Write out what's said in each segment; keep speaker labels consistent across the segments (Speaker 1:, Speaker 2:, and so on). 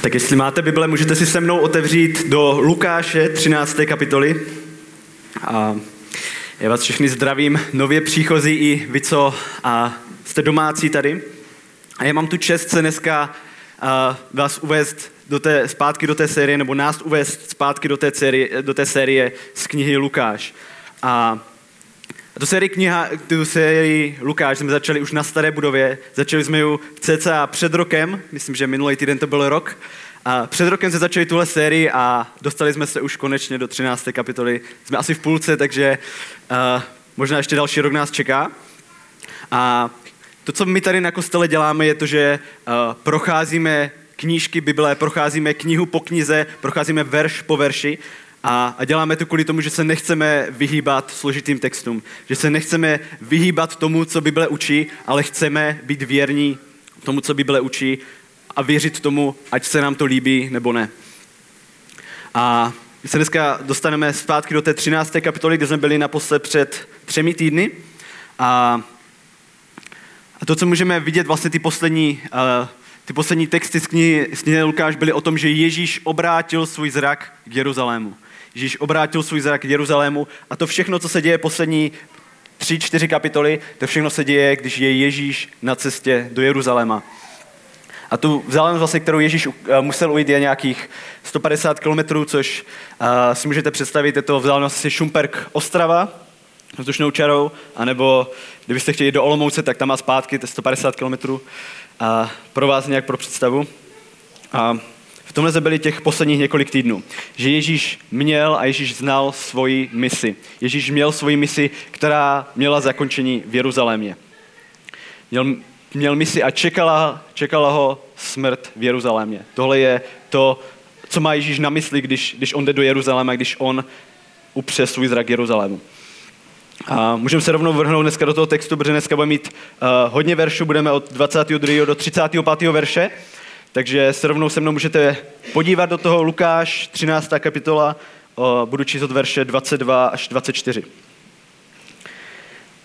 Speaker 1: Tak jestli máte Bible, můžete si se mnou otevřít do Lukáše 13. kapitoly. A já vás všechny zdravím, nově příchozí i vy, co a jste domácí tady. A já mám tu čest se dneska a, vás uvést do té, zpátky do té série, nebo nás uvést zpátky do té, série, do té série z knihy Lukáš. A a tu sérii kniha, tu sérii Lukáš jsme začali už na staré budově, začali jsme ji cca před rokem, myslím, že minulý týden to byl rok, a před rokem jsme začali tuhle sérii a dostali jsme se už konečně do 13. kapitoly. Jsme asi v půlce, takže uh, možná ještě další rok nás čeká. A to, co my tady na kostele děláme, je to, že uh, procházíme knížky Bible, procházíme knihu po knize, procházíme verš po verši a, a děláme to kvůli tomu, že se nechceme vyhýbat složitým textům, že se nechceme vyhýbat tomu, co Bible učí, ale chceme být věrní tomu, co Bible učí a věřit tomu, ať se nám to líbí nebo ne. A my se dneska dostaneme zpátky do té 13. kapitoly, kde jsme byli naposled před třemi týdny. A, a to, co můžeme vidět, vlastně ty poslední, uh, ty poslední texty z knihy, z knihy Lukáš byly o tom, že Ježíš obrátil svůj zrak k Jeruzalému. Ježíš obrátil svůj zrak k Jeruzalému a to všechno, co se děje poslední tři, čtyři kapitoly, to všechno se děje, když je Ježíš na cestě do Jeruzaléma. A tu vzdálenost, vlastně, kterou Ježíš eh, musel ujít, je nějakých 150 km, což uh, si můžete představit, je to vzdálenost asi Šumperk Ostrava, vzdušnou čarou, anebo kdybyste chtěli do Olomouce, tak tam má zpátky, to je 150 km. A pro vás nějak pro představu. A v tomhle se byli těch posledních několik týdnů. Že Ježíš měl a Ježíš znal svoji misi. Ježíš měl svoji misi, která měla zakončení v Jeruzalémě. Měl, měl misi a čekala, čekala ho smrt v Jeruzalémě. Tohle je to, co má Ježíš na mysli, když, když on jde do Jeruzaléma, když on upře svůj zrak Jeruzalému. A můžeme se rovnou vrhnout dneska do toho textu, protože dneska budeme mít uh, hodně veršů, budeme od 22. do 35. verše. Takže se rovnou se mnou můžete podívat do toho Lukáš, 13. kapitola, budu číst od verše 22 až 24.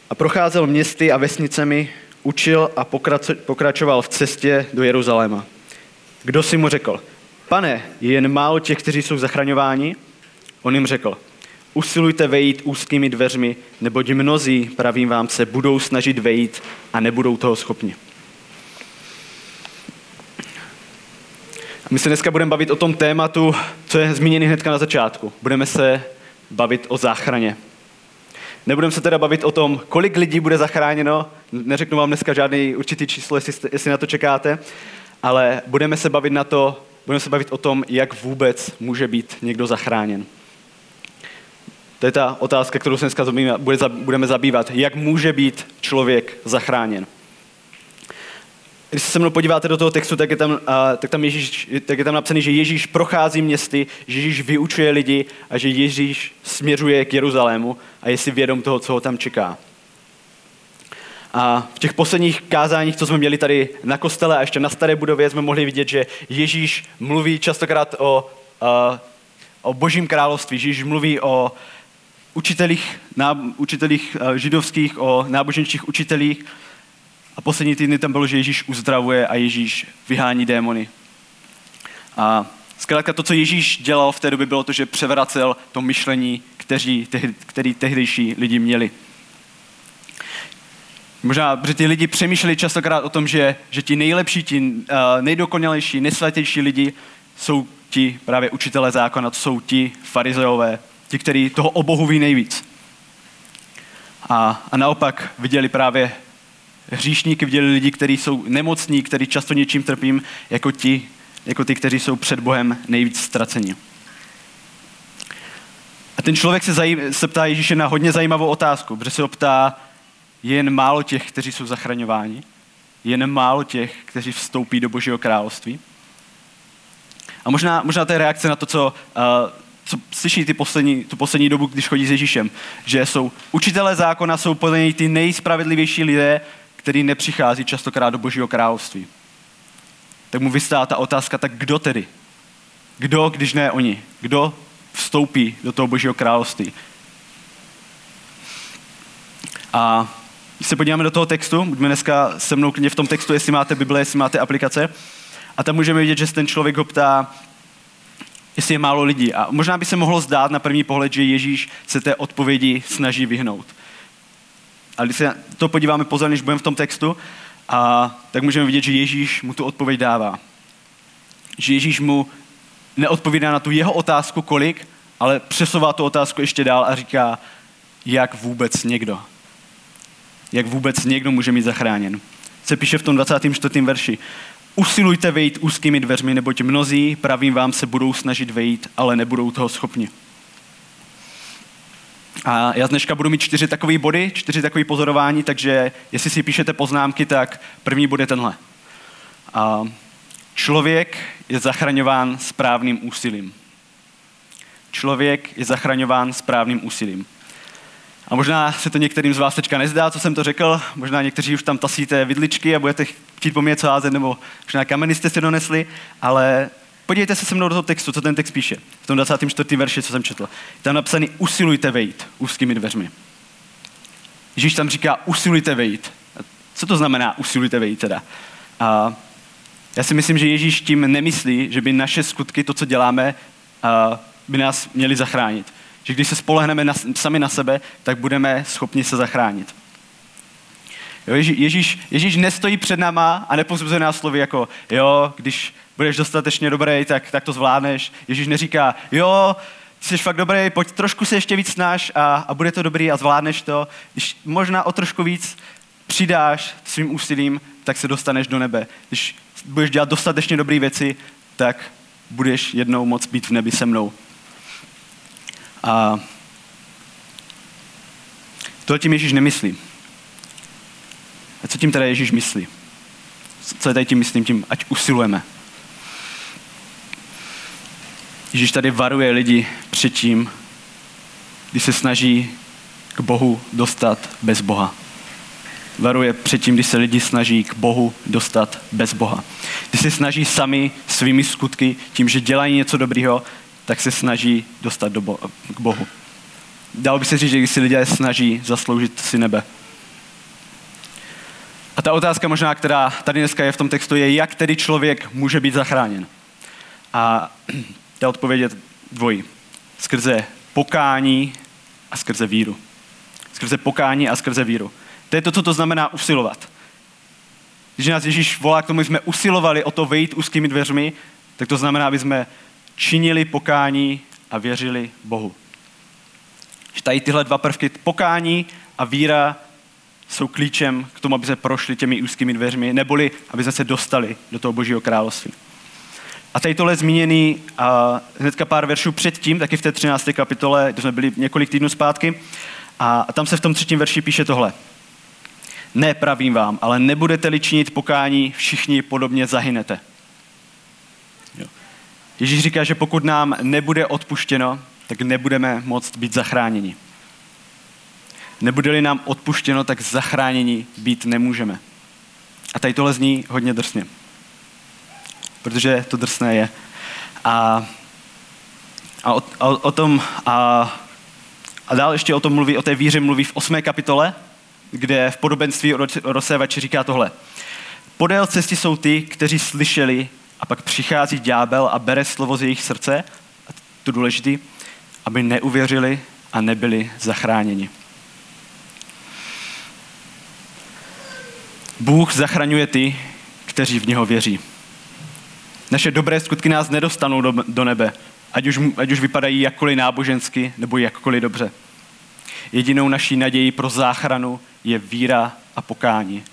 Speaker 1: A procházel městy a vesnicemi, učil a pokračoval v cestě do Jeruzaléma. Kdo si mu řekl, pane, je jen málo těch, kteří jsou zachraňováni? On jim řekl, usilujte vejít úzkými dveřmi, neboť mnozí, pravím vám se, budou snažit vejít a nebudou toho schopni. My se dneska budeme bavit o tom tématu, co je zmíněný hnedka na začátku. Budeme se bavit o záchraně. Nebudeme se teda bavit o tom, kolik lidí bude zachráněno, neřeknu vám dneska žádný určitý číslo, jestli, jestli na to čekáte, ale budeme se bavit na to, budeme se bavit o tom, jak vůbec může být někdo zachráněn. To je ta otázka, kterou se dneska budeme zabývat. Jak může být člověk zachráněn? Když se se mnou podíváte do toho textu, tak je tam, uh, tak tam, Ježíš, tak je tam napsaný, že Ježíš prochází městy, že Ježíš vyučuje lidi a že Ježíš směřuje k Jeruzalému a je si vědom toho, co ho tam čeká. A v těch posledních kázáních, co jsme měli tady na kostele a ještě na staré budově, jsme mohli vidět, že Ježíš mluví častokrát o, uh, o božím království. Ježíš mluví o učitelích, ná, učitelích uh, židovských, o náboženských učitelích, a poslední týdny tam bylo, že Ježíš uzdravuje a Ježíš vyhání démony. A zkrátka to, co Ježíš dělal v té době, bylo to, že převracel to myšlení, kteří, tehdy, který tehdejší lidi měli. Možná, protože ty lidi přemýšleli častokrát o tom, že, že ti nejlepší, ti uh, nejdokonalejší, nejsvatější lidi jsou ti právě učitelé zákona, to jsou ti farizeové, ti, kteří toho o ví nejvíc. A, a naopak viděli právě hříšníky, viděli lidi, kteří jsou nemocní, kteří často něčím trpím, jako ti, jako ty, kteří jsou před Bohem nejvíc ztraceni. A ten člověk se, zajím, se ptá Ježíše na hodně zajímavou otázku, protože se ho ptá, je jen málo těch, kteří jsou zachraňováni, je jen málo těch, kteří vstoupí do Božího království. A možná, možná to je reakce na to, co, uh, co slyší ty poslední, tu poslední dobu, když chodí s Ježíšem, že jsou učitelé zákona, jsou podle ty nejspravedlivější lidé, který nepřichází častokrát do Božího království. Tak mu vystává ta otázka, tak kdo tedy? Kdo, když ne oni? Kdo vstoupí do toho Božího království? A když se podíváme do toho textu, buďme dneska se mnou v tom textu, jestli máte Bible, jestli máte aplikace, a tam můžeme vidět, že se ten člověk ho ptá, jestli je málo lidí. A možná by se mohlo zdát na první pohled, že Ježíš se té odpovědi snaží vyhnout. A když se to podíváme pozorně, než budeme v tom textu, a tak můžeme vidět, že Ježíš mu tu odpověď dává. Že Ježíš mu neodpovídá na tu jeho otázku, kolik, ale přesouvá tu otázku ještě dál a říká, jak vůbec někdo. Jak vůbec někdo může mít zachráněn. Se píše v tom 24. verši. Usilujte vejít úzkými dveřmi, neboť mnozí, pravím vám, se budou snažit vejít, ale nebudou toho schopni. A já dneška budu mít čtyři takové body, čtyři takové pozorování, takže jestli si píšete poznámky, tak první bude tenhle. A člověk je zachraňován správným úsilím. Člověk je zachraňován správným úsilím. A možná se to některým z vás teďka nezdá, co jsem to řekl, možná někteří už tam tasíte vidličky a budete chtít po mě co házet, nebo možná kameny jste si donesli, ale podívejte se se mnou do toho textu, co ten text píše. V tom 24. verši, co jsem četl. Je tam napsaný, usilujte vejít úzkými dveřmi. Ježíš tam říká, usilujte vejít. Co to znamená usilujte vejít teda? A já si myslím, že Ježíš tím nemyslí, že by naše skutky, to, co děláme, by nás měli zachránit. Že když se spolehneme na, sami na sebe, tak budeme schopni se zachránit. Jo, Ježíš, Ježíš nestojí před náma a nepozbuzuje nás slovy jako, jo, když budeš dostatečně dobrý, tak, tak to zvládneš. Ježíš neříká, jo, jsi fakt dobrý, pojď trošku se ještě víc snaž a, a bude to dobrý a zvládneš to. Když možná o trošku víc přidáš svým úsilím, tak se dostaneš do nebe. Když budeš dělat dostatečně dobré věci, tak budeš jednou moc být v nebi se mnou. A to tím Ježíš nemyslí. A co tím teda Ježíš myslí? Co je tady tím myslím? Tím, ať usilujeme. Ježíš tady varuje lidi před tím, když se snaží k Bohu dostat bez Boha. Varuje před tím, když se lidi snaží k Bohu dostat bez Boha. Když se snaží sami svými skutky, tím, že dělají něco dobrého, tak se snaží dostat do bo- k Bohu. Dalo by se říct, že když si lidé snaží zasloužit si nebe. A ta otázka možná, která tady dneska je v tom textu, je, jak tedy člověk může být zachráněn. A ta odpověď je dvojí. Skrze pokání a skrze víru. Skrze pokání a skrze víru. To je to, co to znamená usilovat. Když nás Ježíš volá k tomu, jsme usilovali o to vejít úzkými dveřmi, tak to znamená, aby jsme činili pokání a věřili Bohu. Že tady tyhle dva prvky, pokání a víra, jsou klíčem k tomu, aby se prošli těmi úzkými dveřmi, neboli aby se dostali do toho božího království. A tady tohle zmíněný a hnedka pár veršů předtím, taky v té 13. kapitole, kde jsme byli několik týdnů zpátky, a tam se v tom třetím verši píše tohle. Ne, pravím vám, ale nebudete-li činit pokání, všichni podobně zahynete. Ježíš říká, že pokud nám nebude odpuštěno, tak nebudeme moct být zachráněni. Nebude-li nám odpuštěno, tak zachráněni být nemůžeme. A tady tohle zní hodně drsně. Protože to drsné je. A, a, o, a o tom, a, a dál ještě o tom mluví, o té víře mluví v 8. kapitole, kde v podobenství rozsévači říká tohle. Podél cesty jsou ty, kteří slyšeli a pak přichází ďábel a bere slovo z jejich srdce, a to důležité, aby neuvěřili a nebyli zachráněni. Bůh zachraňuje ty, kteří v něho věří. Naše dobré skutky nás nedostanou do, do nebe, ať už, ať už vypadají jakkoliv nábožensky nebo jakkoliv dobře. Jedinou naší naději pro záchranu je víra a pokání.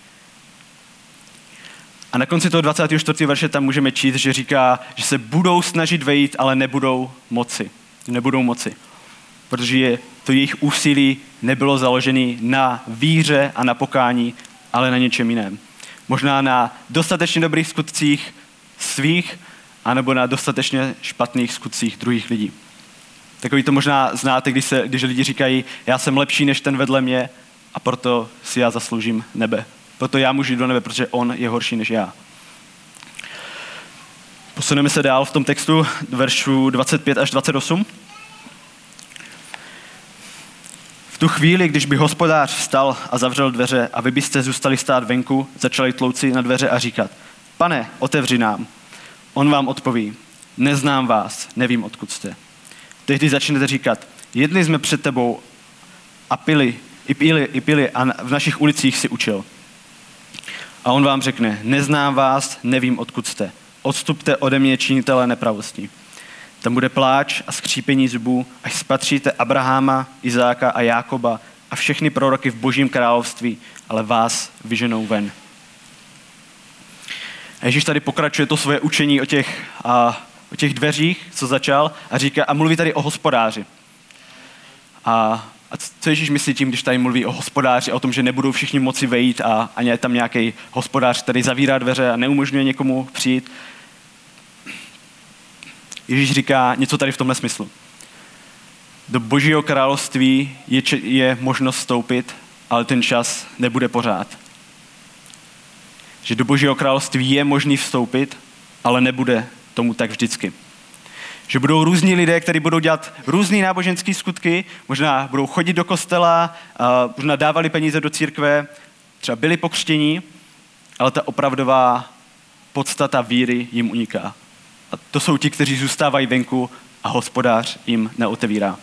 Speaker 1: A na konci toho 24. verše tam můžeme číst, že říká, že se budou snažit vejít, ale nebudou moci. Nebudou moci. Protože je, to jejich úsilí nebylo založené na víře a na pokání, ale na něčem jiném. Možná na dostatečně dobrých skutcích svých, anebo na dostatečně špatných skutcích druhých lidí. Takový to možná znáte, když, se, když lidi říkají, já jsem lepší než ten vedle mě a proto si já zasloužím nebe. Proto já můžu jít do nebe, protože on je horší než já. Posuneme se dál v tom textu, veršu 25 až 28. V tu chvíli, když by hospodář vstal a zavřel dveře a vy byste zůstali stát venku, začali tlouci na dveře a říkat, pane, otevři nám. On vám odpoví, neznám vás, nevím, odkud jste. Tehdy začnete říkat, jedli jsme před tebou a pili, i pili, i pili a v našich ulicích si učil. A on vám řekne, neznám vás, nevím, odkud jste. Odstupte ode mě činitele nepravosti. Tam bude pláč a skřípení zubů, až spatříte Abraháma, Izáka a Jákoba a všechny proroky v božím království, ale vás vyženou ven. A Ježíš tady pokračuje to svoje učení o těch, a, o těch dveřích, co začal, a říká, a mluví tady o hospodáři. A, a co Ježíš myslí tím, když tady mluví o hospodáři, o tom, že nebudou všichni moci vejít a, a je tam nějaký hospodář, který zavírá dveře a neumožňuje někomu přijít? Ježíš říká něco tady v tomhle smyslu. Do božího království je, je možnost vstoupit, ale ten čas nebude pořád. Že do božího království je možný vstoupit, ale nebude tomu tak vždycky. Že budou různí lidé, kteří budou dělat různé náboženské skutky, možná budou chodit do kostela, možná dávali peníze do církve, třeba byli pokřtění, ale ta opravdová podstata víry jim uniká. A to jsou ti, kteří zůstávají venku a hospodář jim neotevírá.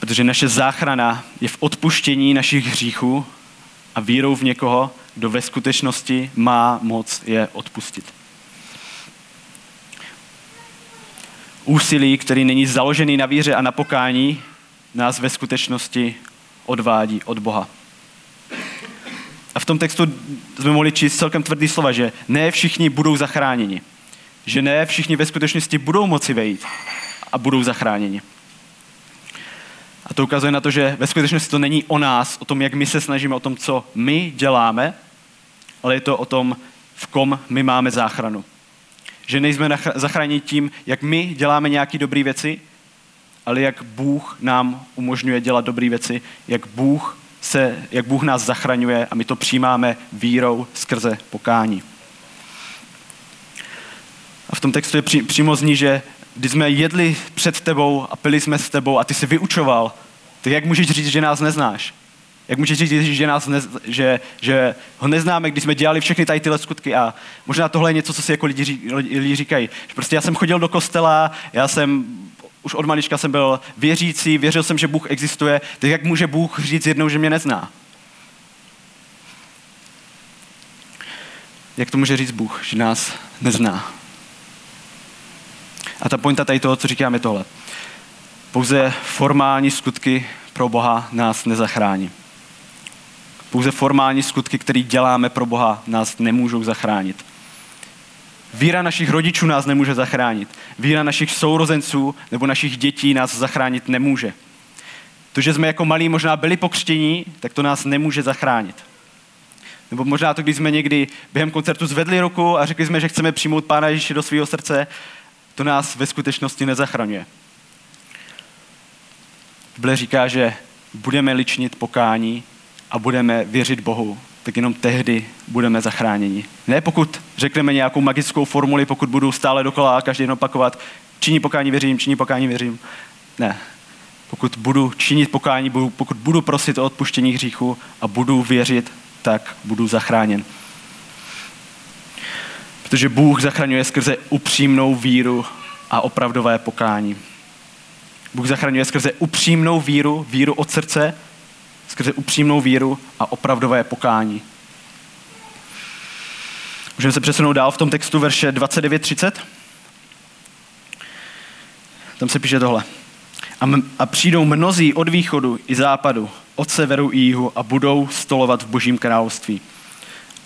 Speaker 1: Protože naše záchrana je v odpuštění našich hříchů a vírou v někoho, kdo ve skutečnosti má moc je odpustit. Úsilí, který není založený na víře a na pokání, nás ve skutečnosti odvádí od Boha. A v tom textu jsme mohli číst celkem tvrdý slova, že ne všichni budou zachráněni. Že ne všichni ve skutečnosti budou moci vejít a budou zachráněni. A to ukazuje na to, že ve skutečnosti to není o nás, o tom, jak my se snažíme, o tom, co my děláme, ale je to o tom, v kom my máme záchranu. Že nejsme zachráněni tím, jak my děláme nějaké dobré věci, ale jak Bůh nám umožňuje dělat dobré věci, jak Bůh, se, jak Bůh nás zachraňuje a my to přijímáme vírou skrze pokání. A v tom textu je pří, přímo zní, že když jsme jedli před tebou a pili jsme s tebou a ty jsi vyučoval, tak jak můžeš říct, že nás neznáš? Jak můžeš říct, že, nás ne, že, že ho neznáme, když jsme dělali všechny tady tyhle skutky a možná tohle je něco, co si jako lidi, lidi říkají. Že prostě já jsem chodil do kostela, já jsem už od malička jsem byl věřící, věřil jsem, že Bůh existuje, tak jak může Bůh říct jednou, že mě nezná? Jak to může říct Bůh, že nás nezná? A ta pointa tady toho, co říkám, je tohle. Pouze formální skutky pro Boha nás nezachrání. Pouze formální skutky, které děláme pro Boha, nás nemůžou zachránit. Víra našich rodičů nás nemůže zachránit. Víra našich sourozenců nebo našich dětí nás zachránit nemůže. To, že jsme jako malí možná byli pokřtění, tak to nás nemůže zachránit. Nebo možná to, když jsme někdy během koncertu zvedli ruku a řekli jsme, že chceme přijmout Pána Ježíše do svého srdce, to nás ve skutečnosti nezachraňuje. Bible říká, že budeme ličnit pokání a budeme věřit Bohu, tak jenom tehdy budeme zachráněni. Ne pokud řekneme nějakou magickou formuli, pokud budu stále dokola a každý den opakovat, činí pokání věřím, činí pokání věřím. Ne. Pokud budu činit pokání, pokud budu prosit o odpuštění hříchu a budu věřit, tak budu zachráněn. Protože Bůh zachraňuje skrze upřímnou víru a opravdové pokání. Bůh zachraňuje skrze upřímnou víru, víru od srdce, skrze upřímnou víru a opravdové pokání. Můžeme se přesunout dál v tom textu verše 29.30. Tam se píše tohle. A, m- a přijdou mnozí od východu i západu, od severu i jihu a budou stolovat v božím království.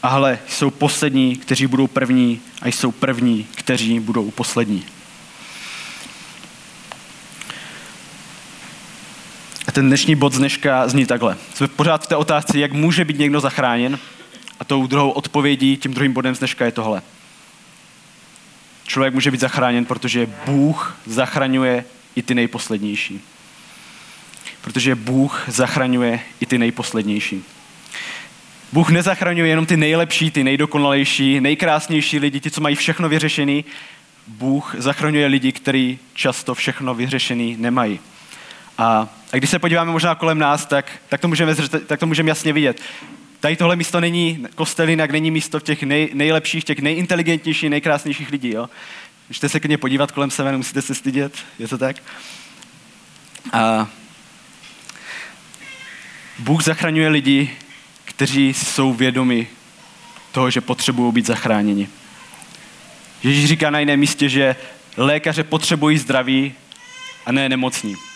Speaker 1: A hle, jsou poslední, kteří budou první a jsou první, kteří budou poslední. A ten dnešní bod z dneška zní takhle. Jsme pořád v té otázce, jak může být někdo zachráněn. A tou druhou odpovědí, tím druhým bodem z dneška je tohle. Člověk může být zachráněn, protože Bůh zachraňuje i ty nejposlednější. Protože Bůh zachraňuje i ty nejposlednější. Bůh nezachraňuje jenom ty nejlepší, ty nejdokonalejší, nejkrásnější lidi, ty, co mají všechno vyřešený. Bůh zachraňuje lidi, kteří často všechno vyřešený nemají. A, a když se podíváme možná kolem nás, tak, tak, to můžeme, tak to můžeme jasně vidět. tady tohle místo není kostelinak, není místo těch nej, nejlepších, těch nejinteligentnějších, nejkrásnějších lidí. Jo? Můžete se klidně podívat kolem sebe, nemusíte se stydět, je to tak? A Bůh zachraňuje lidi, kteří jsou vědomi toho, že potřebují být zachráněni. Ježíš říká na jiném místě, že lékaře potřebují zdraví a ne nemocní.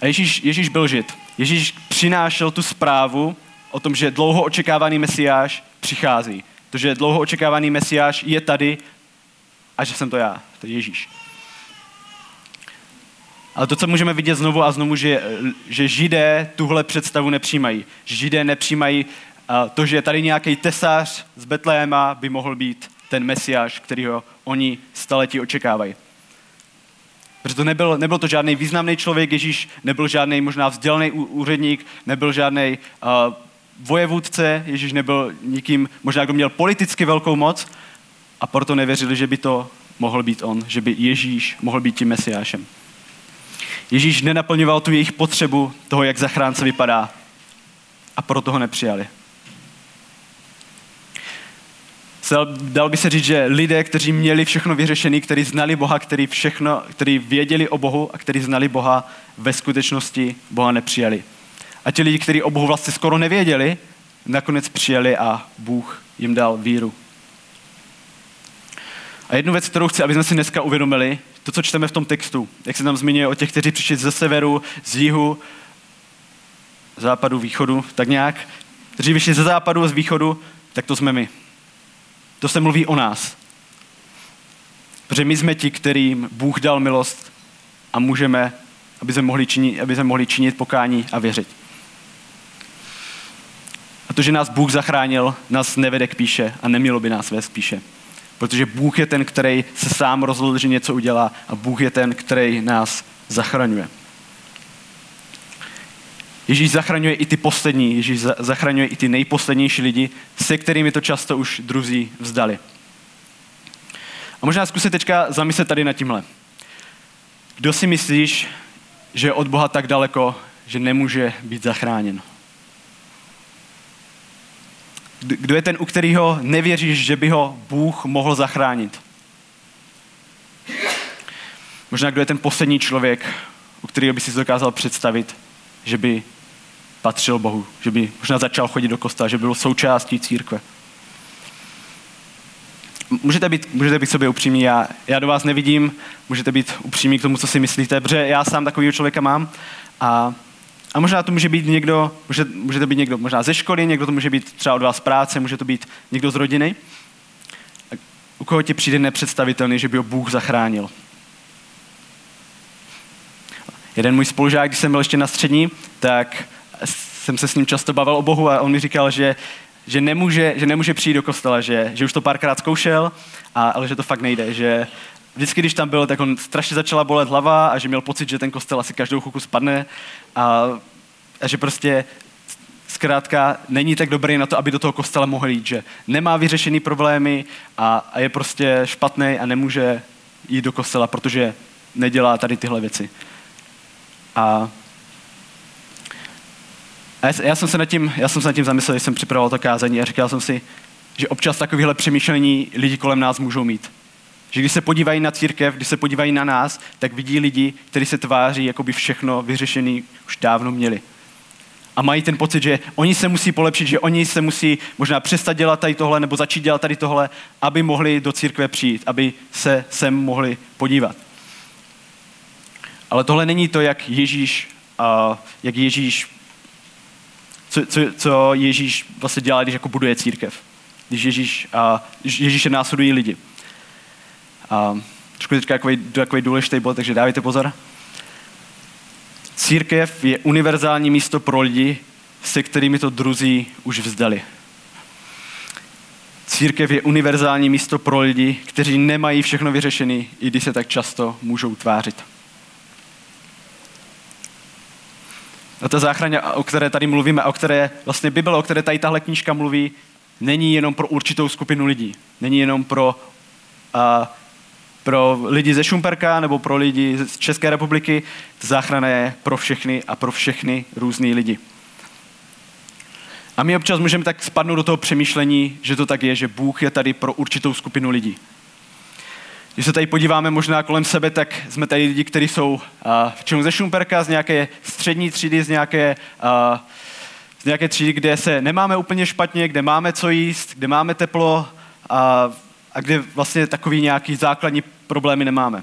Speaker 1: A Ježíš, Ježíš byl žid. Ježíš přinášel tu zprávu o tom, že dlouho očekávaný mesiáš přichází. To, že dlouho očekávaný mesiáš je tady a že jsem to já, to je Ježíš. Ale to, co můžeme vidět znovu a znovu, že, že židé tuhle představu nepřijímají. Židé nepřijímají to, že tady nějaký tesař z Betléma by mohl být ten mesiáš, kterýho oni staletí očekávají. Protože to nebyl, nebyl to žádný významný člověk, Ježíš nebyl žádný možná vzdělaný úředník, nebyl žádný uh, vojevůdce, Ježíš nebyl nikým, možná kdo měl politicky velkou moc a proto nevěřili, že by to mohl být on, že by Ježíš mohl být tím mesiášem. Ježíš nenaplňoval tu jejich potřebu toho, jak zachránce vypadá a proto ho nepřijali. Dal by se říct, že lidé, kteří měli všechno vyřešené, kteří znali Boha, kteří, všechno, kteří věděli o Bohu a kteří znali Boha, ve skutečnosti Boha nepřijali. A ti lidi, kteří o Bohu vlastně skoro nevěděli, nakonec přijeli a Bůh jim dal víru. A jednu věc, kterou chci, aby jsme si dneska uvědomili, to, co čteme v tom textu, jak se tam zmiňuje o těch, kteří přišli ze severu, z jihu, západu, východu, tak nějak, kteří vyšli ze západu a z východu, tak to jsme my. To se mluví o nás. Protože my jsme ti, kterým Bůh dal milost a můžeme, aby jsme mohli činit, aby jsme mohli činit pokání a věřit. A to, že nás Bůh zachránil, nás nevede k píše a nemělo by nás vést k píše. Protože Bůh je ten, který se sám rozhodl, že něco udělá a Bůh je ten, který nás zachraňuje. Ježíš zachraňuje i ty poslední, Ježíš zachraňuje i ty nejposlednější lidi, se kterými to často už druzí vzdali. A možná zkusit teďka zamyslet tady nad tímhle. Kdo si myslíš, že je od Boha tak daleko, že nemůže být zachráněn? Kdo je ten, u kterého nevěříš, že by ho Bůh mohl zachránit? Možná kdo je ten poslední člověk, u kterého by si dokázal představit, že by patřil Bohu, že by možná začal chodit do kostela, že byl součástí církve. Můžete být, můžete být sobě upřímní, já, já do vás nevidím, můžete být upřímní k tomu, co si myslíte, protože já sám takového člověka mám a, a možná to může být někdo, může, může to být někdo možná ze školy, někdo to může být třeba od vás z práce, může to být někdo z rodiny, u koho ti přijde nepředstavitelný, že by ho Bůh zachránil. Jeden můj spolužák, když jsem byl ještě na střední, tak jsem se s ním často bavil o Bohu a on mi říkal, že, že, nemůže, že nemůže přijít do kostela, že, že už to párkrát zkoušel, a, ale že to fakt nejde, že vždycky, když tam byl, tak on strašně začala bolet hlava a že měl pocit, že ten kostel asi každou chvilku spadne a, a že prostě zkrátka není tak dobrý na to, aby do toho kostela mohl jít, že nemá vyřešený problémy a, a je prostě špatný a nemůže jít do kostela, protože nedělá tady tyhle věci. A a já, já, jsem se nad tím, já jsem se nad tím zamyslel, když jsem připravoval to kázání a říkal jsem si, že občas takovéhle přemýšlení lidi kolem nás můžou mít. Že když se podívají na církev, když se podívají na nás, tak vidí lidi, kteří se tváří, jako by všechno vyřešené už dávno měli. A mají ten pocit, že oni se musí polepšit, že oni se musí možná přestat dělat tady tohle nebo začít dělat tady tohle, aby mohli do církve přijít, aby se sem mohli podívat. Ale tohle není to, jak Ježíš, uh, jak Ježíš co, co, co Ježíš vlastně dělá, když jako buduje církev. Když Ježíš, a, Ježíše následují lidi. A, trošku teďka takový, důležitý bod, takže dávejte pozor. Církev je univerzální místo pro lidi, se kterými to druzí už vzdali. Církev je univerzální místo pro lidi, kteří nemají všechno vyřešené, i když se tak často můžou tvářit. A ta záchraně, o které tady mluvíme, o které vlastně Bible, o které tady tahle knížka mluví, není jenom pro určitou skupinu lidí. Není jenom pro, uh, pro lidi ze Šumperka nebo pro lidi z České republiky. Záchrana je pro všechny a pro všechny různé lidi. A my občas můžeme tak spadnout do toho přemýšlení, že to tak je, že Bůh je tady pro určitou skupinu lidí. Když se tady podíváme možná kolem sebe, tak jsme tady lidi, kteří jsou uh, většinou ze Šumperka, z nějaké střední třídy, z nějaké, uh, z nějaké třídy, kde se nemáme úplně špatně, kde máme co jíst, kde máme teplo a, a kde vlastně takový nějaký základní problémy nemáme.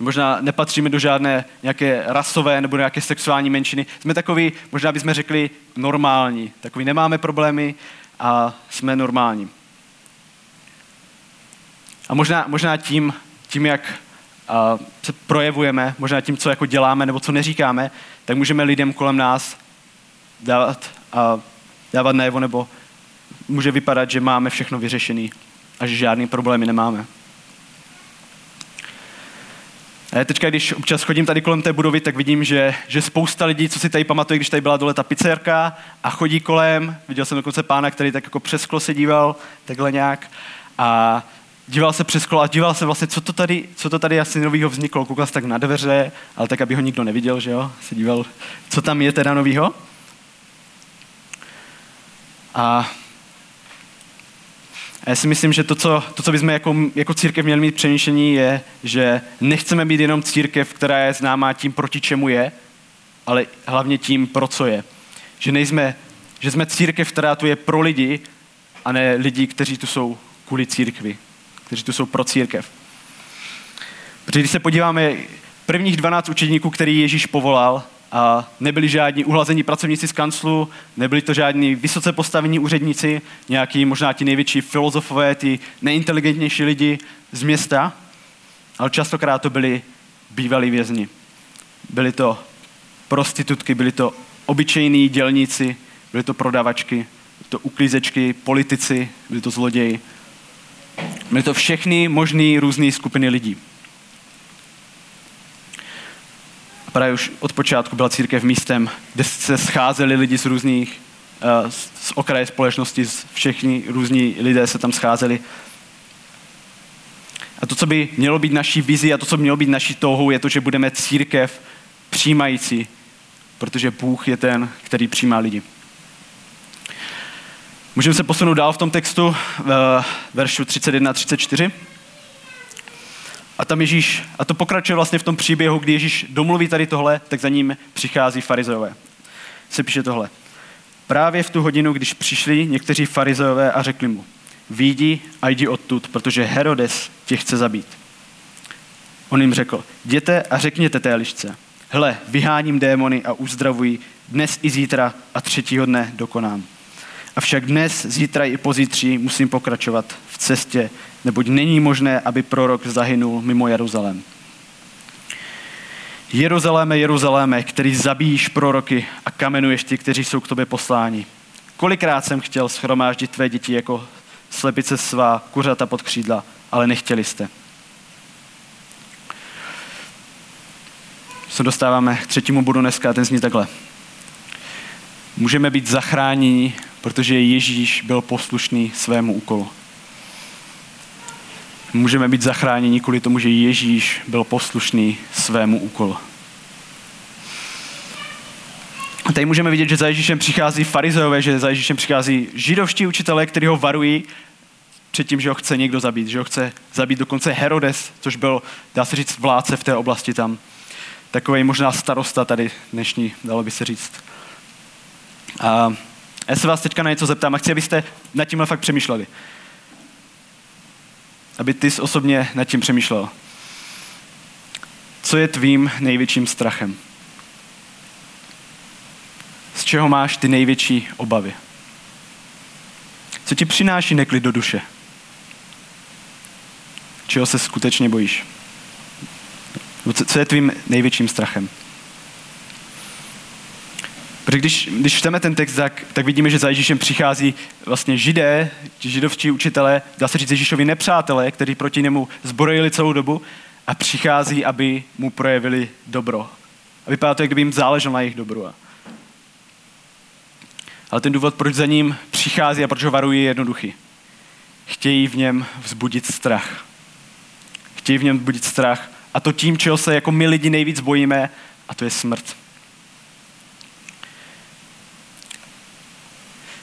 Speaker 1: Možná nepatříme do žádné nějaké rasové nebo nějaké sexuální menšiny. Jsme takový, možná bychom řekli, normální. Takový nemáme problémy a jsme normální. A možná, možná tím, tím, jak uh, se projevujeme, možná tím, co jako děláme nebo co neříkáme, tak můžeme lidem kolem nás dávat, uh, dávat najevo, nebo může vypadat, že máme všechno vyřešené a že žádný problémy nemáme. A teďka, když občas chodím tady kolem té budovy, tak vidím, že, že spousta lidí, co si tady pamatuje, když tady byla dole ta pizzerka a chodí kolem, viděl jsem dokonce pána, který tak jako přes sklo se díval, takhle nějak, a díval se přes sklo a díval se vlastně, co to tady, co to tady asi novýho vzniklo. Koukal se tak na dveře, ale tak, aby ho nikdo neviděl, že jo, se díval, co tam je teda novýho. A a já si myslím, že to, co, to, co bychom jako, jako církev měli mít přemýšlení, je, že nechceme být jenom církev, která je známá tím, proti čemu je, ale hlavně tím, pro co je. Že, nejsme, že jsme církev, která tu je pro lidi, a ne lidi, kteří tu jsou kvůli církvi, kteří tu jsou pro církev. Protože když se podíváme, prvních 12 učedníků, který Ježíš povolal, a nebyli žádní uhlazení pracovníci z kanclu, nebyli to žádní vysoce postavení úředníci, nějaký možná ti největší filozofové, ty nejinteligentnější lidi z města, ale častokrát to byli bývalí vězni. Byli to prostitutky, byli to obyčejní dělníci, byli to prodavačky, byli to uklízečky, politici, byli to zloději. Byly to všechny možné různé skupiny lidí. právě už od počátku byla církev místem, kde se scházeli lidi z různých, uh, z okraje společnosti, z všichni různí lidé se tam scházeli. A to, co by mělo být naší vizi a to, co by mělo být naší touhou, je to, že budeme církev přijímající, protože Bůh je ten, který přijímá lidi. Můžeme se posunout dál v tom textu, v veršu 31 a 34. A tam Ježíš, a to pokračuje vlastně v tom příběhu, kdy Ježíš domluví tady tohle, tak za ním přichází farizové. Se píše tohle. Právě v tu hodinu, když přišli někteří farizové a řekli mu, výjdi a jdi odtud, protože Herodes tě chce zabít. On jim řekl, jděte a řekněte té lišce, hle, vyháním démony a uzdravuji dnes i zítra a třetího dne dokonám. Avšak dnes, zítra i pozítří musím pokračovat v cestě, neboť není možné, aby prorok zahynul mimo Jeruzalém. Jeruzaléme, Jeruzaléme, který zabíjíš proroky a kamenuješ ty, kteří jsou k tobě posláni. Kolikrát jsem chtěl schromáždit tvé děti jako slepice svá, kuřata pod křídla, ale nechtěli jste. Se dostáváme k třetímu bodu dneska ten zní takhle. Můžeme být zachráněni protože Ježíš byl poslušný svému úkolu. Můžeme být zachráněni kvůli tomu, že Ježíš byl poslušný svému úkolu. A tady můžeme vidět, že za Ježíšem přichází farizeové, že za Ježíšem přichází židovští učitelé, kteří ho varují před tím, že ho chce někdo zabít, že ho chce zabít dokonce Herodes, což byl, dá se říct, vládce v té oblasti tam. Takový možná starosta tady dnešní, dalo by se říct. A já se vás teďka na něco zeptám a chci, abyste nad tímhle fakt přemýšleli. Aby ty jsi osobně nad tím přemýšlel. Co je tvým největším strachem? Z čeho máš ty největší obavy? Co ti přináší neklid do duše? Čeho se skutečně bojíš? Co je tvým největším strachem? Protože když, když čteme ten text, tak, tak vidíme, že za Ježíšem přichází vlastně židé, ti židovští učitelé, dá se říct Ježíšovi nepřátelé, kteří proti němu zbrojili celou dobu a přichází, aby mu projevili dobro. A vypadá to, jak kdyby jim záleželo na jejich dobru. Ale ten důvod, proč za ním přichází a proč ho varují, je jednoduchý. Chtějí v něm vzbudit strach. Chtějí v něm vzbudit strach. A to tím, čeho se jako my lidi nejvíc bojíme, a to je smrt.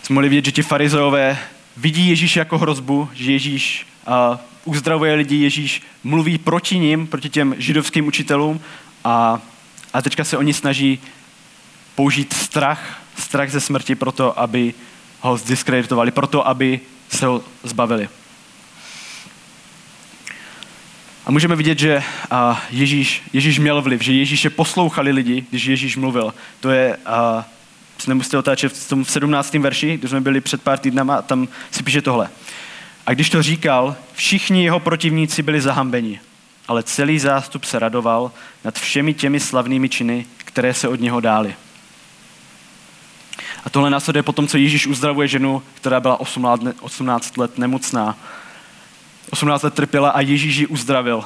Speaker 1: Jsme mohli vidět, že ti farizeové vidí Ježíš jako hrozbu, že Ježíš uh, uzdravuje lidi, Ježíš mluví proti ním, proti těm židovským učitelům a, a teďka se oni snaží použít strach, strach ze smrti proto, aby ho zdiskreditovali, proto, aby se ho zbavili. A můžeme vidět, že Ježíš, Ježíš měl vliv, že Ježíše poslouchali lidi, když Ježíš mluvil. To je, a, nemusíte otáčet v tom 17. verši, kde jsme byli před pár týdnama, tam si píše tohle. A když to říkal, všichni jeho protivníci byli zahambeni, ale celý zástup se radoval nad všemi těmi slavnými činy, které se od něho dály. A tohle následuje po tom, co Ježíš uzdravuje ženu, která byla 18 let nemocná. 18 let trpěla a Ježíš ji uzdravil.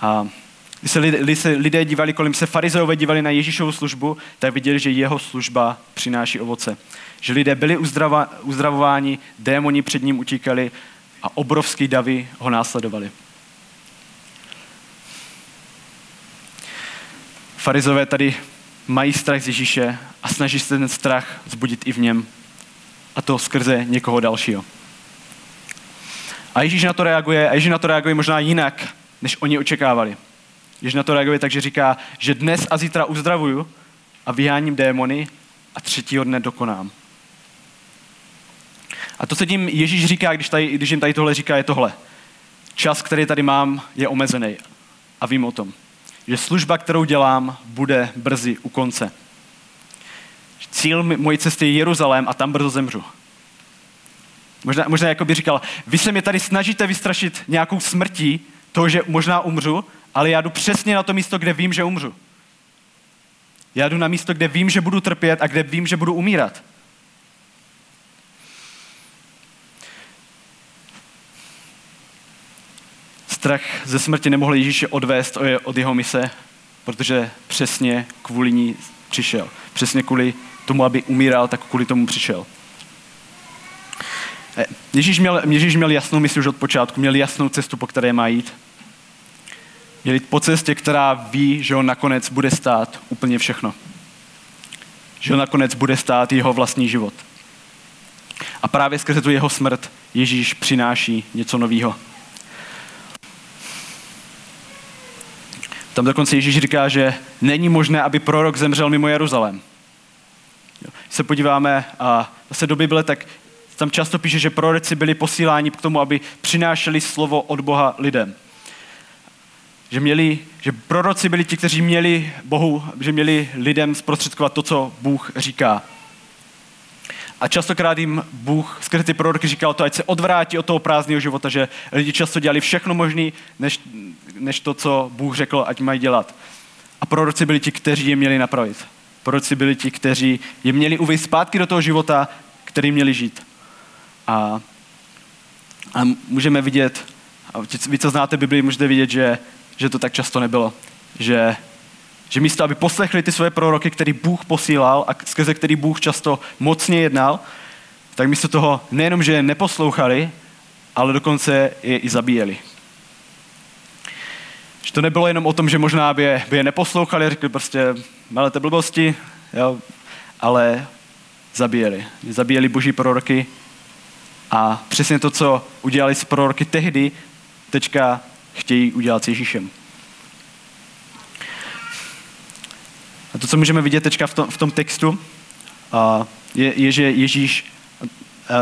Speaker 1: A když se lidé, lidé dívali, kolem se farizeové dívali na Ježíšovu službu, tak viděli, že jeho služba přináší ovoce. Že lidé byli uzdrava, uzdravováni, démoni před ním utíkali a obrovský davy ho následovali. Farizové tady mají strach z Ježíše a snaží se ten strach zbudit i v něm. A to skrze někoho dalšího. A Ježíš na to reaguje, a Ježíš na to reaguje možná jinak, než oni očekávali. Ježíš na to reaguje tak, že říká, že dnes a zítra uzdravuju a vyháním démony a třetího dne dokonám. A to, co tím Ježíš říká, když, tady, když jim tady tohle říká, je tohle. Čas, který tady mám, je omezený. A vím o tom. Že služba, kterou dělám, bude brzy u konce. Cíl mojí cesty je Jeruzalém a tam brzo zemřu. Možná, možná jako by říkal, vy se mě tady snažíte vystrašit nějakou smrtí, toho, že možná umřu, ale já jdu přesně na to místo, kde vím, že umřu. Já jdu na místo, kde vím, že budu trpět a kde vím, že budu umírat. Strach ze smrti nemohl Ježíše odvést od jeho mise, protože přesně kvůli ní přišel. Přesně kvůli tomu, aby umíral, tak kvůli tomu přišel. Eh, Ježíš měl, Ježíš měl jasnou misi už od počátku, měl jasnou cestu, po které má jít. Měl jít po cestě, která ví, že on nakonec bude stát úplně všechno. Že on nakonec bude stát jeho vlastní život. A právě skrze tu jeho smrt Ježíš přináší něco nového. Tam dokonce Ježíš říká, že není možné, aby prorok zemřel mimo Jeruzalém. Když se podíváme a zase do Bible, tak tam často píše, že proroci byli posíláni k tomu, aby přinášeli slovo od Boha lidem. Že, měli, že proroci byli ti, kteří měli Bohu, že měli lidem zprostředkovat to, co Bůh říká. A častokrát jim Bůh skrze ty proroky říkal to, ať se odvrátí od toho prázdného života, že lidi často dělali všechno možné, než, než to, co Bůh řekl, ať mají dělat. A proroci byli ti, kteří je měli napravit. Proroci byli ti, kteří je měli uvést zpátky do toho života, který měli žít. A, a můžeme vidět, a vy, co znáte Bibli, můžete vidět, že, že to tak často nebylo. Že, že místo, aby poslechli ty svoje proroky, který Bůh posílal a skrze který Bůh často mocně jednal, tak místo toho nejenom, že je neposlouchali, ale dokonce je i zabíjeli. Že to nebylo jenom o tom, že možná by je, by je neposlouchali řekli prostě, malé blbosti, jo, ale zabíjeli. Zabíjeli boží proroky a přesně to, co udělali s proroky tehdy, teďka chtějí udělat s Ježíšem. A to, co můžeme vidět teďka v tom, v tom textu, je, je, že Ježíš,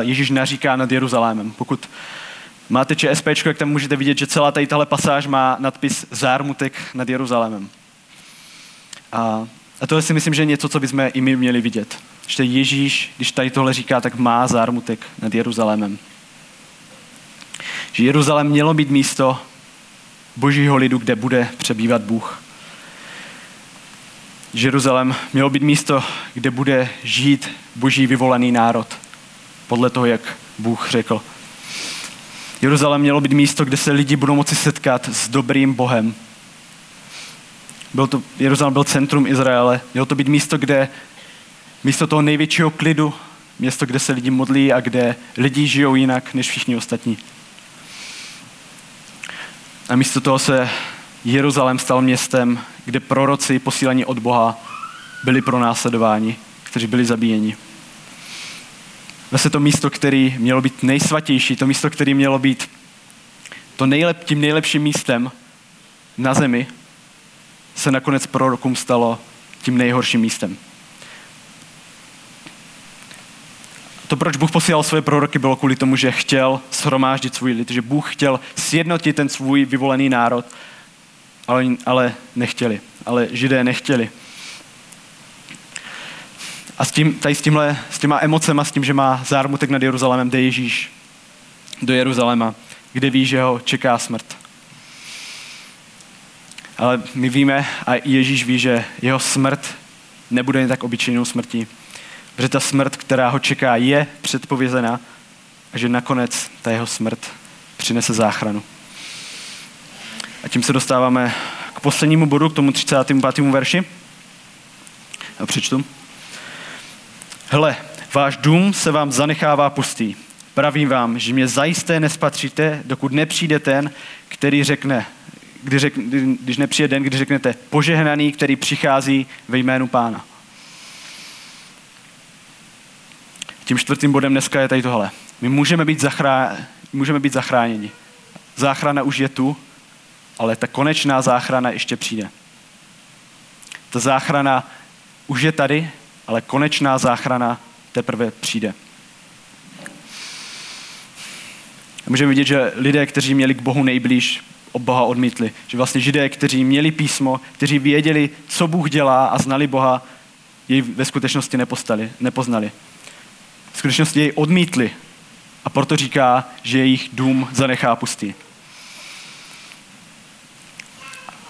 Speaker 1: Ježíš naříká nad Jeruzalémem. Pokud máte ČSP, jak tam můžete vidět, že celá tady tahle pasáž má nadpis Zármutek nad Jeruzalémem. A, a to si myslím, že je něco, co bychom i my měli vidět. Že Ježíš, když tady tohle říká, tak má zármutek nad Jeruzalémem. Že Jeruzalém mělo být místo božího lidu, kde bude přebývat Bůh. Jeruzalém mělo být místo, kde bude žít boží vyvolený národ. Podle toho, jak Bůh řekl. Jeruzalém mělo být místo, kde se lidi budou moci setkat s dobrým Bohem. Byl to, Jeruzalém byl centrum Izraele. Mělo to být místo, kde místo toho největšího klidu, město, kde se lidi modlí a kde lidi žijou jinak než všichni ostatní. A místo toho se Jeruzalém stal městem, kde proroci posílení od Boha byli pro následování, kteří byli zabíjeni. vlastně to místo, které mělo být nejsvatější, to místo, které mělo být to nejlep, tím nejlepším místem na zemi, se nakonec prorokům stalo tím nejhorším místem. To, proč Bůh posílal své proroky, bylo kvůli tomu, že chtěl shromáždit svůj lid, že Bůh chtěl sjednotit ten svůj vyvolený národ, ale, ale nechtěli. Ale židé nechtěli. A s tím, tady s, tímhle, s těma emocema, s tím, že má zármutek nad Jeruzalémem, jde Ježíš do Jeruzaléma, kde ví, že ho čeká smrt. Ale my víme a Ježíš ví, že jeho smrt nebude jen tak obyčejnou smrtí. Protože ta smrt, která ho čeká, je předpovězená a že nakonec ta jeho smrt přinese záchranu. A tím se dostáváme k poslednímu bodu, k tomu 35. verši. A přečtu. Hle, váš dům se vám zanechává pustý. Pravím vám, že mě zajisté nespatříte, dokud nepřijde ten, který řekne, kdy řek, když nepřijde den, kdy řeknete požehnaný, který přichází ve jménu pána. Tím čtvrtým bodem dneska je tady tohle. My můžeme být, zachrá, můžeme být zachráněni. Záchrana už je tu, ale ta konečná záchrana ještě přijde. Ta záchrana už je tady, ale konečná záchrana teprve přijde. A můžeme vidět, že lidé, kteří měli k Bohu nejblíž, od Boha odmítli. Že vlastně židé, kteří měli písmo, kteří věděli, co Bůh dělá a znali Boha, jej ve skutečnosti nepostali, nepoznali. V skutečnosti jej odmítli a proto říká, že jejich dům zanechá pustý.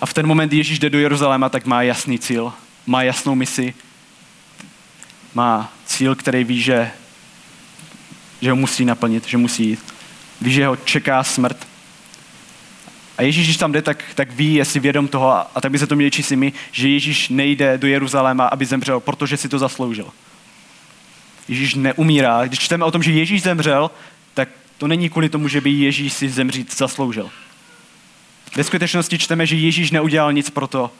Speaker 1: A v ten moment, kdy Ježíš jde do Jeruzaléma, tak má jasný cíl, má jasnou misi, má cíl, který ví, že, že ho musí naplnit, že musí jít. Ví, že ho čeká smrt. A Ježíš, když tam jde, tak, tak ví, je si vědom toho, a, tak by se to měli číst my, že Ježíš nejde do Jeruzaléma, aby zemřel, protože si to zasloužil. Ježíš neumírá. Když čteme o tom, že Ježíš zemřel, tak to není kvůli tomu, že by Ježíš si zemřít zasloužil. Ve skutečnosti čteme, že Ježíš neudělal nic pro to,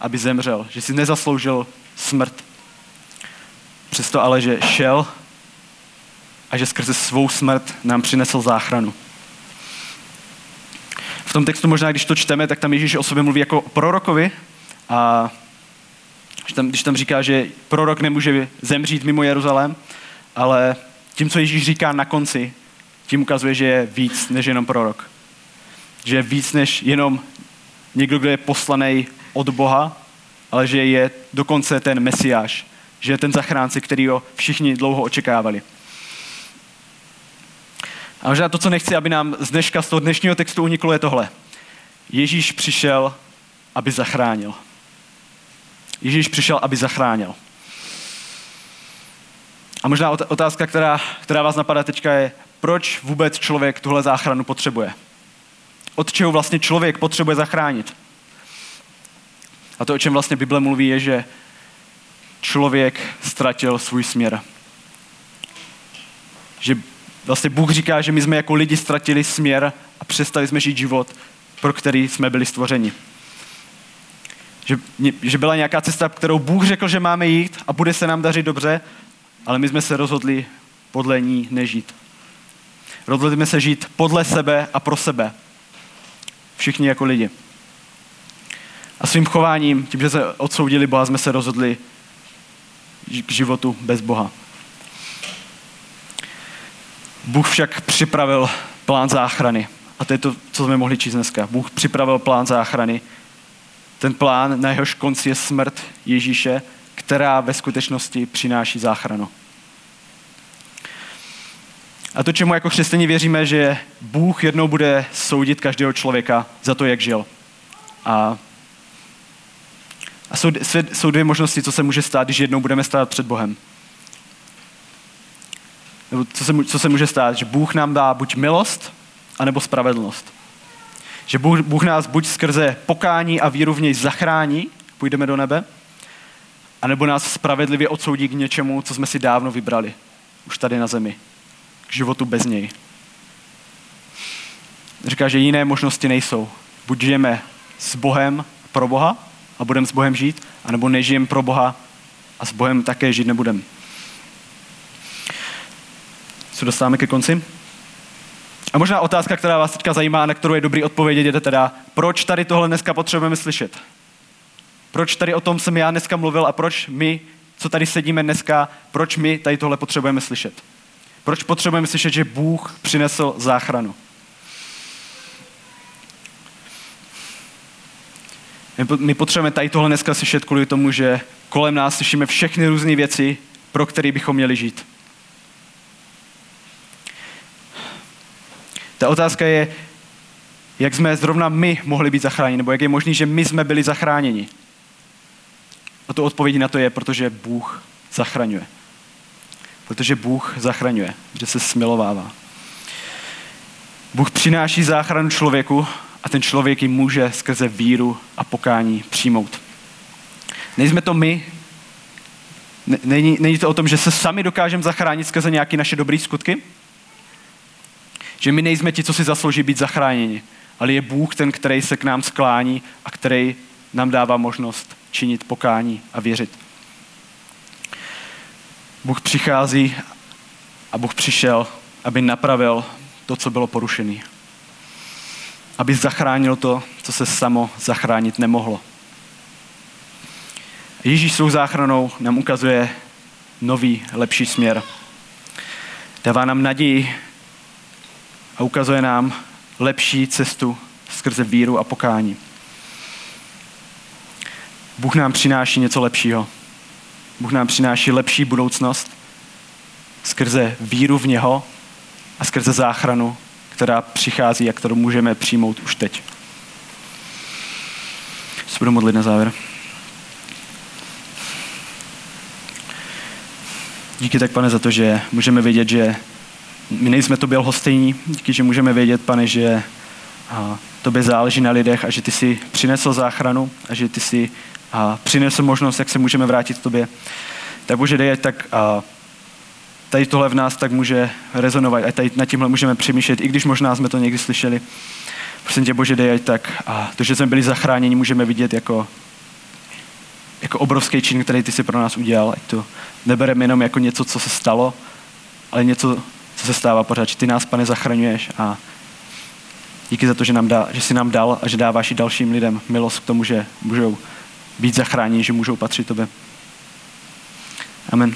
Speaker 1: aby zemřel, že si nezasloužil smrt. Přesto ale, že šel a že skrze svou smrt nám přinesl záchranu. V tom textu možná, když to čteme, tak tam Ježíš o sobě mluví jako o prorokovi a když tam, když tam říká, že prorok nemůže zemřít mimo Jeruzalém, ale tím, co Ježíš říká na konci, tím ukazuje, že je víc než jenom prorok. Že je víc než jenom někdo, kdo je poslaný od Boha, ale že je dokonce ten mesiáš, že je ten zachránce, který ho všichni dlouho očekávali. A možná to, co nechci, aby nám z dneška, z toho dnešního textu uniklo, je tohle. Ježíš přišel, aby zachránil. Ježíš přišel, aby zachránil. A možná otázka, která, která vás napadá teďka je, proč vůbec člověk tuhle záchranu potřebuje? Od čeho vlastně člověk potřebuje zachránit? A to, o čem vlastně Bible mluví, je, že člověk ztratil svůj směr. Že vlastně Bůh říká, že my jsme jako lidi ztratili směr a přestali jsme žít život, pro který jsme byli stvořeni. Že, že byla nějaká cesta, kterou Bůh řekl, že máme jít a bude se nám dařit dobře, ale my jsme se rozhodli podle ní nežít. Rozhodli jsme se žít podle sebe a pro sebe. Všichni jako lidi. A svým chováním, tím, že se odsoudili Boha, jsme se rozhodli k životu bez Boha. Bůh však připravil plán záchrany. A to je to, co jsme mohli číst dneska. Bůh připravil plán záchrany. Ten plán, na jehož konci je smrt Ježíše, která ve skutečnosti přináší záchranu. A to, čemu jako křesťané věříme, že Bůh jednou bude soudit každého člověka za to, jak žil. A, a jsou, jsou dvě možnosti, co se může stát, když jednou budeme stát před Bohem nebo co se, co se může stát, že Bůh nám dá buď milost, anebo spravedlnost. Že Bůh, Bůh nás buď skrze pokání a víru v něj zachrání, půjdeme do nebe, anebo nás spravedlivě odsoudí k něčemu, co jsme si dávno vybrali, už tady na zemi, k životu bez něj. Říká, že jiné možnosti nejsou. Buď žijeme s Bohem pro Boha a budeme s Bohem žít, anebo nežijeme pro Boha a s Bohem také žít nebudeme.
Speaker 2: se dostáváme ke konci. A možná otázka, která vás teďka zajímá, na kterou je dobrý odpovědět, je teda, proč tady tohle dneska potřebujeme slyšet? Proč tady o tom jsem já dneska mluvil a proč my, co tady sedíme dneska, proč my tady tohle potřebujeme slyšet? Proč potřebujeme slyšet, že Bůh přinesl záchranu? My potřebujeme tady tohle dneska slyšet kvůli tomu, že kolem nás slyšíme všechny různé věci, pro které bychom měli žít. Ta otázka je, jak jsme zrovna my mohli být zachráněni, nebo jak je možné, že my jsme byli zachráněni. A to odpovědí na to je, protože Bůh zachraňuje. Protože Bůh zachraňuje, že se smilovává. Bůh přináší záchranu člověku a ten člověk ji může skrze víru a pokání přijmout. Nejsme to my, není, není to o tom, že se sami dokážeme zachránit skrze nějaké naše dobré skutky, že my nejsme ti, co si zaslouží být zachráněni, ale je Bůh ten, který se k nám sklání a který nám dává možnost činit pokání a věřit. Bůh přichází a Bůh přišel, aby napravil to, co bylo porušené. Aby zachránil to, co se samo zachránit nemohlo. Ježíš svou záchranou nám ukazuje nový, lepší směr. Dává nám naději ukazuje nám lepší cestu skrze víru a pokání. Bůh nám přináší něco lepšího. Bůh nám přináší lepší budoucnost skrze víru v něho a skrze záchranu, která přichází a kterou můžeme přijmout už teď. Se budu modlit na závěr. Díky tak, pane, za to, že můžeme vědět, že my nejsme tobě lhostejní. Díky, že můžeme vědět, pane, že tobě záleží na lidech a že ty si přinesl záchranu a že ty si a přinesl možnost, jak se můžeme vrátit k tobě. Tak Bože, dej, tak a tady tohle v nás tak může rezonovat a tady nad tímhle můžeme přemýšlet, i když možná jsme to někdy slyšeli. Prosím tě, Bože, dej, tak a to, že jsme byli zachráněni, můžeme vidět jako, jako obrovský čin, který ty si pro nás udělal. Ať to nebereme jenom jako něco, co se stalo, ale něco, co se stává pořád. Že ty nás, pane, zachraňuješ a díky za to, že, nám dá, že jsi nám dal a že dáváš i dalším lidem milost k tomu, že můžou být zachráněni, že můžou patřit tobě. Amen.